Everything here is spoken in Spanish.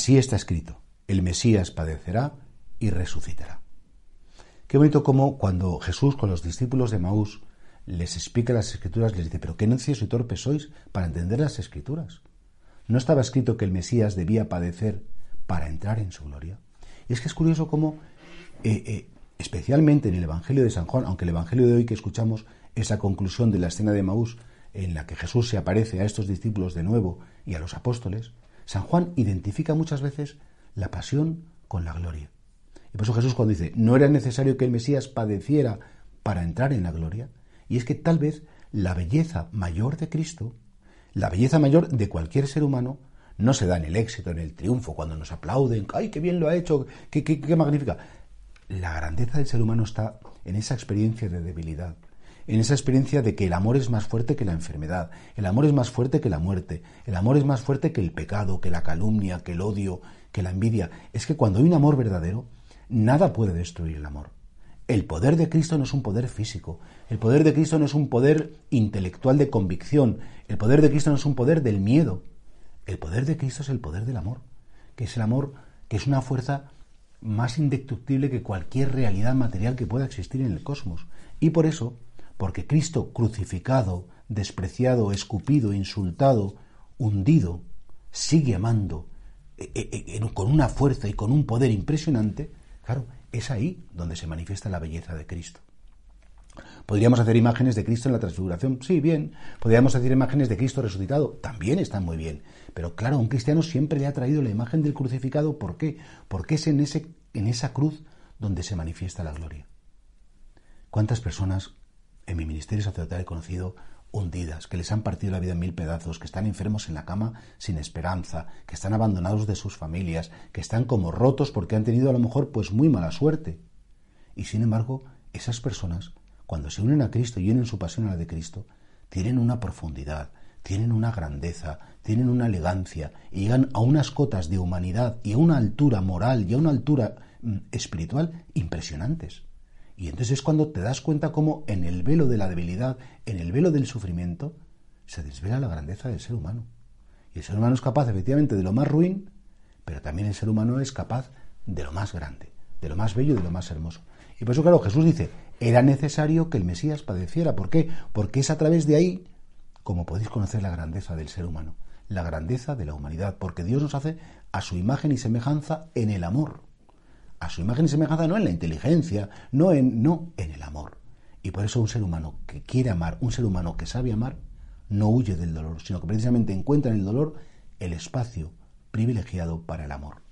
Así está escrito, el Mesías padecerá y resucitará. Qué bonito como cuando Jesús con los discípulos de Maús les explica las escrituras, les dice, pero qué necios y torpes sois para entender las escrituras. ¿No estaba escrito que el Mesías debía padecer para entrar en su gloria? Y es que es curioso cómo, eh, eh, especialmente en el Evangelio de San Juan, aunque el Evangelio de hoy que escuchamos es la conclusión de la escena de Maús, en la que Jesús se aparece a estos discípulos de nuevo y a los apóstoles, San Juan identifica muchas veces la pasión con la gloria. Y por eso Jesús cuando dice, no era necesario que el Mesías padeciera para entrar en la gloria, y es que tal vez la belleza mayor de Cristo, la belleza mayor de cualquier ser humano, no se da en el éxito, en el triunfo, cuando nos aplauden, ¡ay, qué bien lo ha hecho! ¡Qué, qué, qué magnífica! La grandeza del ser humano está en esa experiencia de debilidad, en esa experiencia de que el amor es más fuerte que la enfermedad, el amor es más fuerte que la muerte, el amor es más fuerte que el pecado, que la calumnia, que el odio, que la envidia. Es que cuando hay un amor verdadero, Nada puede destruir el amor. El poder de Cristo no es un poder físico, el poder de Cristo no es un poder intelectual de convicción, el poder de Cristo no es un poder del miedo. El poder de Cristo es el poder del amor, que es el amor que es una fuerza más indestructible que cualquier realidad material que pueda existir en el cosmos. Y por eso, porque Cristo crucificado, despreciado, escupido, insultado, hundido, sigue amando eh, eh, eh, con una fuerza y con un poder impresionante, Claro, es ahí donde se manifiesta la belleza de Cristo. Podríamos hacer imágenes de Cristo en la transfiguración, sí, bien. Podríamos hacer imágenes de Cristo resucitado, también están muy bien. Pero claro, a un cristiano siempre le ha traído la imagen del crucificado, ¿por qué? Porque es en, ese, en esa cruz donde se manifiesta la gloria. ¿Cuántas personas en mi ministerio sacerdotal he conocido hundidas, que les han partido la vida en mil pedazos, que están enfermos en la cama sin esperanza, que están abandonados de sus familias, que están como rotos porque han tenido a lo mejor pues muy mala suerte. Y sin embargo, esas personas, cuando se unen a Cristo y unen su pasión a la de Cristo, tienen una profundidad, tienen una grandeza, tienen una elegancia y llegan a unas cotas de humanidad y a una altura moral y a una altura mm, espiritual impresionantes. Y entonces es cuando te das cuenta cómo en el velo de la debilidad, en el velo del sufrimiento, se desvela la grandeza del ser humano. Y el ser humano es capaz efectivamente de lo más ruin, pero también el ser humano es capaz de lo más grande, de lo más bello y de lo más hermoso. Y por eso, claro, Jesús dice, era necesario que el Mesías padeciera. ¿Por qué? Porque es a través de ahí como podéis conocer la grandeza del ser humano, la grandeza de la humanidad, porque Dios nos hace a su imagen y semejanza en el amor a su imagen y semejanza no en la inteligencia, no en, no en el amor. Y por eso un ser humano que quiere amar, un ser humano que sabe amar, no huye del dolor, sino que precisamente encuentra en el dolor el espacio privilegiado para el amor.